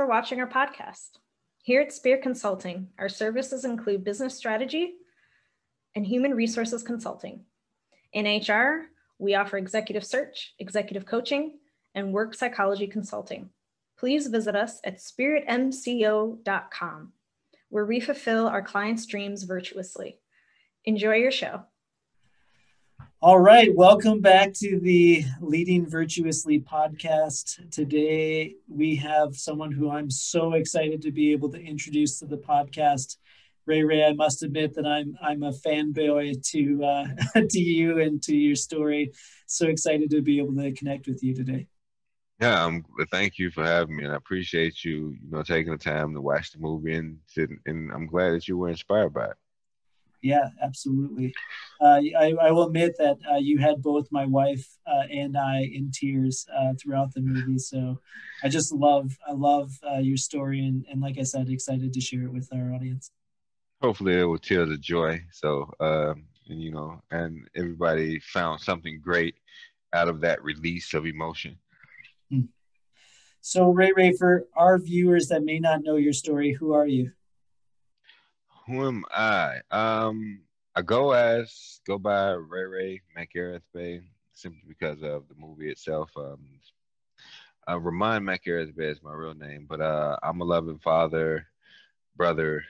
for watching our podcast. Here at Spear Consulting, our services include business strategy and human resources consulting. In HR, we offer executive search, executive coaching, and work psychology consulting. Please visit us at spiritmco.com, where we fulfill our clients' dreams virtuously. Enjoy your show. All right, welcome back to the Leading Virtuously podcast. Today we have someone who I'm so excited to be able to introduce to the podcast. Ray Ray, I must admit that I'm I'm a fanboy to uh, to you and to your story. So excited to be able to connect with you today. Yeah, um, thank you for having me, and I appreciate you, you know, taking the time to watch the movie and and I'm glad that you were inspired by it. Yeah, absolutely. Uh, I, I will admit that uh, you had both my wife uh, and I in tears uh, throughout the movie. So I just love, I love uh, your story, and, and like I said, excited to share it with our audience. Hopefully, it will tear the joy. So, um, and you know, and everybody found something great out of that release of emotion. Hmm. So, Ray Ray, for our viewers that may not know your story, who are you? Who am I? Um, I go as go by Ray Ray Bay simply because of the movie itself. Um, uh, Ramon Bay is my real name, but uh, I'm a loving father, brother,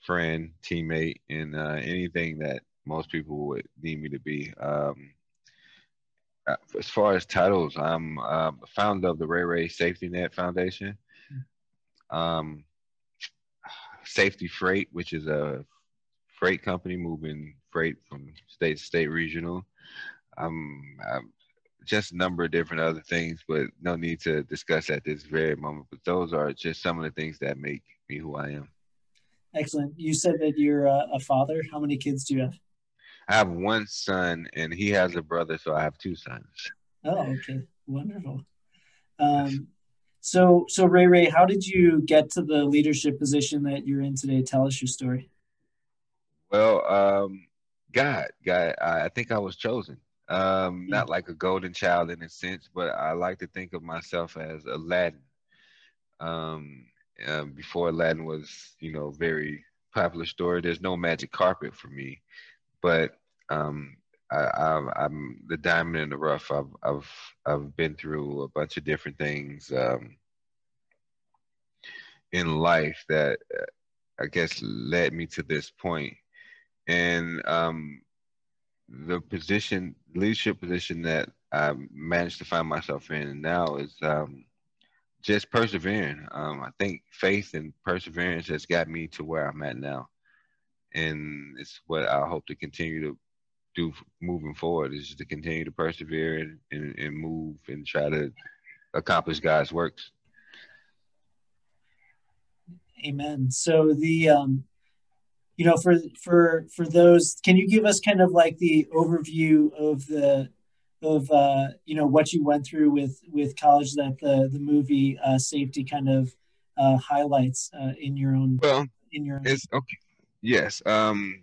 friend, teammate, and uh, anything that most people would need me to be. Um, uh, as far as titles, I'm uh, founder of the Ray Ray Safety Net Foundation. Hmm. Um, Safety Freight, which is a freight company moving freight from state to state regional. Um, I'm just a number of different other things, but no need to discuss at this very moment. But those are just some of the things that make me who I am. Excellent. You said that you're a, a father. How many kids do you have? I have one son, and he has a brother, so I have two sons. Oh, okay, wonderful. Um, so, so Ray Ray, how did you get to the leadership position that you're in today? Tell us your story. Well, um, God, God, I think I was chosen. Um, not like a golden child in a sense, but I like to think of myself as Aladdin. Um, um, before Aladdin was, you know, very popular story. There's no magic carpet for me, but um, I, am the diamond in the rough. I've, I've, I've been through a bunch of different things um, in life that uh, I guess led me to this point. And um, the position, leadership position that I managed to find myself in now is um, just persevering. Um, I think faith and perseverance has got me to where I'm at now. And it's what I hope to continue to do moving forward is to continue to persevere and, and, and move and try to accomplish God's works. Amen. So the um, you know, for for for those, can you give us kind of like the overview of the of uh, you know what you went through with with college that the the movie uh, Safety kind of uh, highlights uh, in your own well in your own it's okay yes um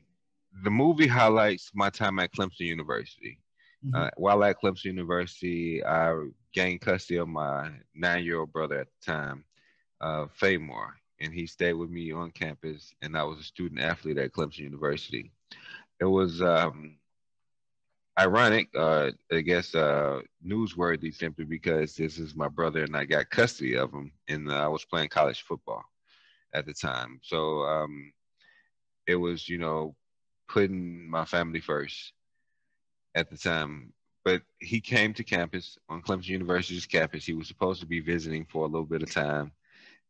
the movie highlights my time at Clemson University. Mm-hmm. Uh, while at Clemson University, I gained custody of my nine-year-old brother at the time, uh, Fahmarr, and he stayed with me on campus. And I was a student athlete at Clemson University. It was um, ironic, uh, I guess, uh, newsworthy, simply because this is my brother, and I got custody of him, and I was playing college football at the time. So um, it was, you know, putting my family first at the time. But he came to campus on Clemson University's campus. He was supposed to be visiting for a little bit of time,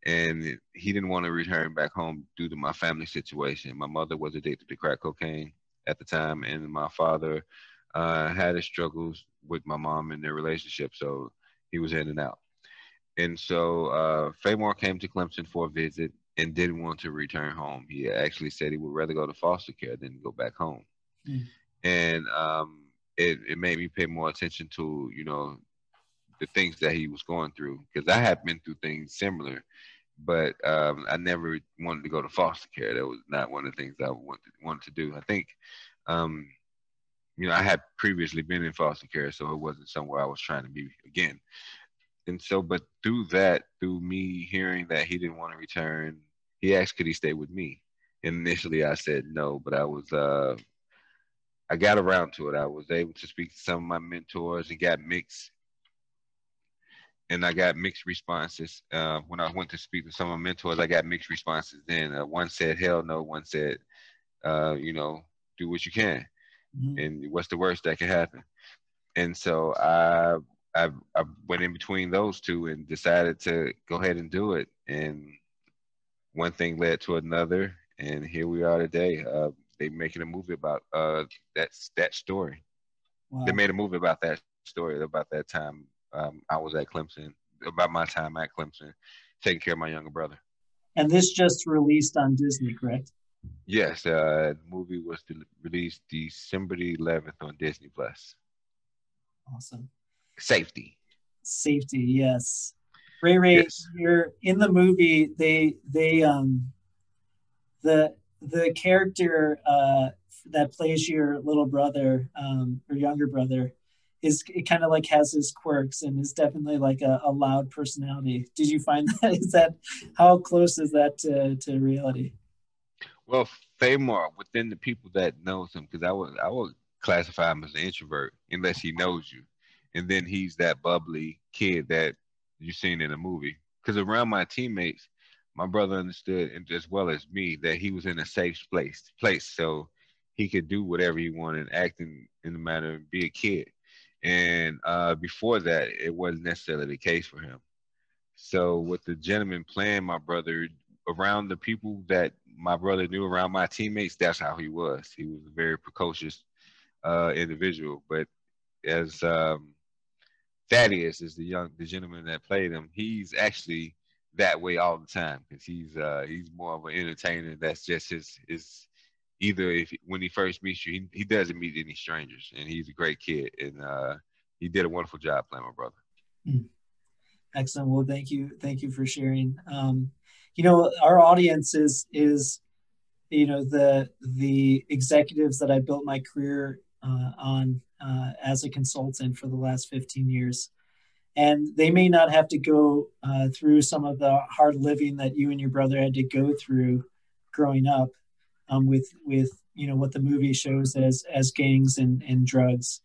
and he didn't want to return back home due to my family situation. My mother was addicted to crack cocaine at the time, and my father uh, had his struggles with my mom and their relationship, so he was in and out. And so uh, Fahmarr came to Clemson for a visit, and didn't want to return home. He actually said he would rather go to foster care than go back home. Mm. And um, it, it made me pay more attention to, you know, the things that he was going through because I had been through things similar, but um, I never wanted to go to foster care. That was not one of the things I wanted wanted to do. I think, um, you know, I had previously been in foster care, so it wasn't somewhere I was trying to be again. and so, but through that, through me hearing that he didn't want to return, he asked, could he stay with me? And initially, I said no, but I was, uh, I got around to it. I was able to speak to some of my mentors and got mixed, and I got mixed responses. Uh, when I went to speak to some of my mentors, I got mixed responses. Then uh, one said, "Hell no," one said, uh, "You know, do what you can." Mm-hmm. And what's the worst that could happen? And so I I, I went in between those two and decided to go ahead and do it. And one thing led to another, and here we are today. Uh, they making a movie about uh, that that story. Wow. They made a movie about that story about that time um, I was at Clemson, about my time at Clemson, taking care of my younger brother. And this just released on Disney, correct? Yes, uh, the movie was released December the 11th on Disney Plus. Awesome. Safety. Safety, yes. Ray Ray, yes. you're in the movie. They they um the the character uh that plays your little brother um or younger brother is it kind of like has his quirks and is definitely like a, a loud personality. Did you find that? Is that how close is that to, to reality? Well, Fahmarr, within the people that knows him, because I would I would classify him as an introvert unless he knows you, and then he's that bubbly kid that you've seen in a movie. Because around my teammates, my brother understood, as well as me, that he was in a safe place, place, so he could do whatever he wanted, act in, the manner, be a kid. And uh, before that, it wasn't necessarily the case for him. So with the gentleman playing my brother around the people that my brother knew around my teammates, that's how he was. He was a very precocious uh, individual. But as um, Thaddeus is the young the gentleman that played him, he's actually that way all the time because he's uh, he's more of an entertainer. That's just his his either if when he first meets you, he, he doesn't meet any strangers, and he's a great kid, and uh, he did a wonderful job playing my brother. Mm. Excellent. Well, thank you, thank you for sharing. Um, you know, our audience is is you know the the executives that I built my career uh, on uh, as a consultant for the last 15 years. And they may not have to go uh, through some of the hard living that you and your brother had to go through growing up um, with with you know what the movie shows as as gangs and and drugs.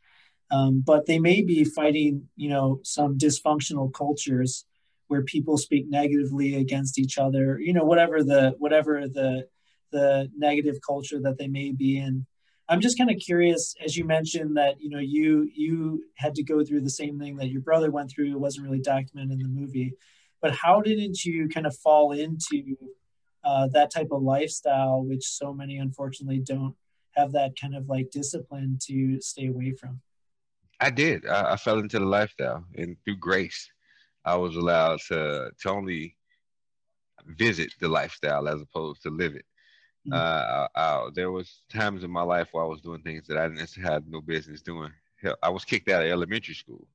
Um, but they may be fighting you know some dysfunctional cultures where people speak negatively against each other you know whatever the whatever the the negative culture that they may be in i'm just kind of curious as you mentioned that you know you you had to go through the same thing that your brother went through it wasn't really documented in the movie but how didn't you kind of fall into uh, that type of lifestyle, which so many unfortunately don't have that kind of like discipline to stay away from. I did. I, I fell into the lifestyle, and through grace, I was allowed to to only visit the lifestyle as opposed to live it. Mm-hmm. Uh, I, I, there was times in my life where I was doing things that I didn't have no business doing. I was kicked out of elementary school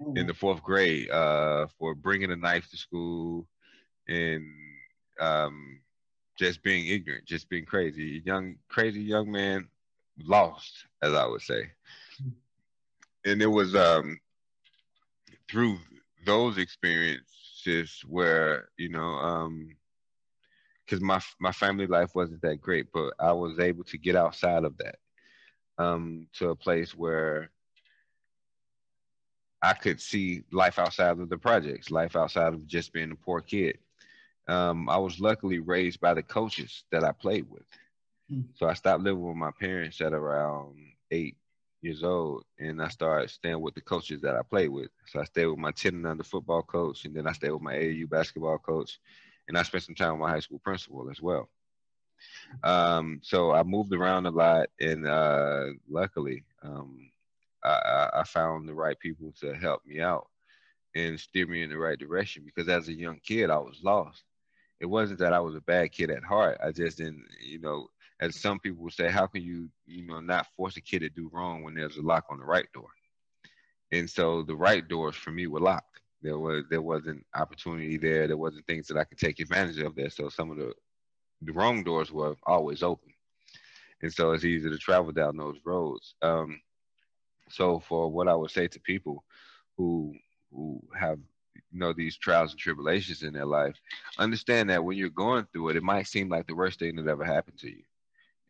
oh, in the fourth grade uh, for bringing a knife to school and um, just being ignorant, just being crazy. Young, crazy young man, lost, as I would say. And it was um, through those experiences where you know, because my my family life wasn't that great, but I was able to get outside of that um, to a place where I could see life outside of the projects, life outside of just being a poor kid um, I was luckily raised by the coaches that I played with. Mm. So I stopped living with my parents at around eight years old, and I started staying with the coaches that I played with. So I stayed with my 10 and under football coach, and then I stayed with my AAU basketball coach, and I spent some time with my high school principal as well. Um, so I moved around a lot, and uh, luckily, um, I, I found the right people to help me out and steer me in the right direction. Because as a young kid, I was lost it wasn't that I was a bad kid at heart. I just didn't, you know, as some people would say, how can you, you know, not force a kid to do wrong when there's a lock on the right door? And so the right doors for me were locked. There was there wasn't opportunity there. There wasn't things that I could take advantage of there. So some of the the wrong doors were always open. And so it's easy to travel down those roads. Um, so for what I would say to people who who have you know these trials and tribulations in their life understand that when you're going through it it might seem like the worst thing that ever happened to you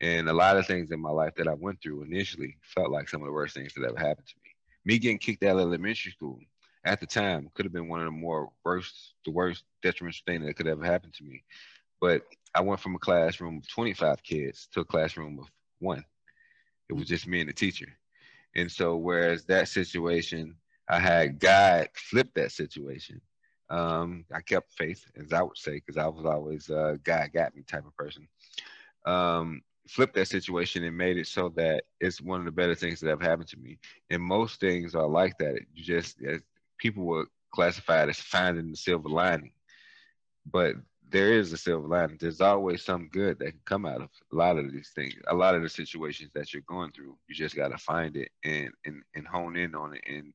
and a lot of things in my life that i went through initially felt like some of the worst things that ever happened to me me getting kicked out of elementary school at the time could have been one of the more worst the worst detrimental thing that could ever happen to me but i went from a classroom of 25 kids to a classroom of one it was just me and the teacher and so whereas that situation I had God flip that situation. Um, I kept faith, as I would say, because I was always uh, God got me type of person. Um, flipped that situation and made it so that it's one of the better things that have happened to me. And most things are like that. You just people will classify it as finding the silver lining, but there is a silver lining. There's always some good that can come out of a lot of these things, a lot of the situations that you're going through. You just got to find it and, and and hone in on it and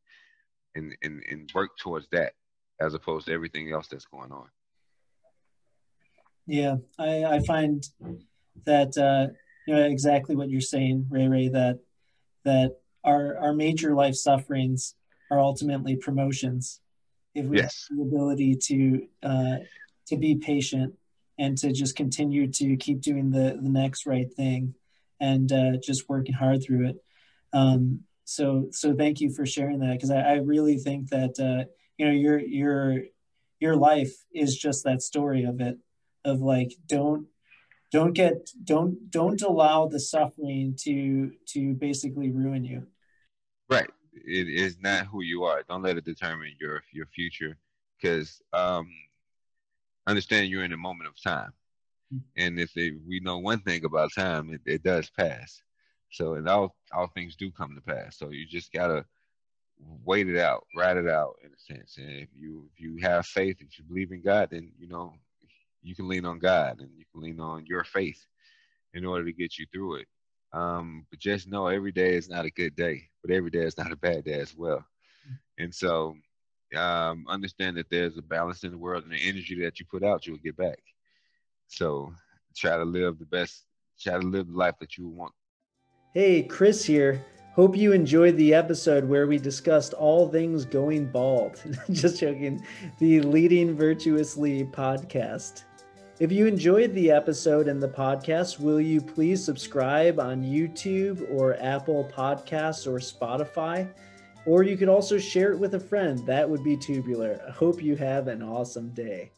and, and, and work towards that as opposed to everything else that's going on. Yeah, I, I find that uh, you know exactly what you're saying, Ray Ray. That that our our major life sufferings are ultimately promotions if we yes. have the ability to uh, to be patient and to just continue to keep doing the the next right thing and uh, just working hard through it. Um, so so thank you for sharing that because I, I, really think that uh, you know your your your life is just that story of it of like don't don't get don't don't allow the suffering to to basically ruin you right it is not who you are don't let it determine your your future because um understand you're in a moment of time mm-hmm. and if we know one thing about time it, it does pass so and all all things do come to pass. So you just gotta wait it out, ride it out in a sense. And if you if you have faith, if you believe in God, then you know you can lean on God and you can lean on your faith in order to get you through it. Um, but just know every day is not a good day, but every day is not a bad day as well. And so um, understand that there's a balance in the world and the energy that you put out, you'll get back. So try to live the best, try to live the life that you want Hey, Chris here. Hope you enjoyed the episode where we discussed all things going bald. Just joking. The Leading Virtuously podcast. If you enjoyed the episode and the podcast, will you please subscribe on YouTube or Apple Podcasts or Spotify? Or you could also share it with a friend. That would be tubular. I hope you have an awesome day.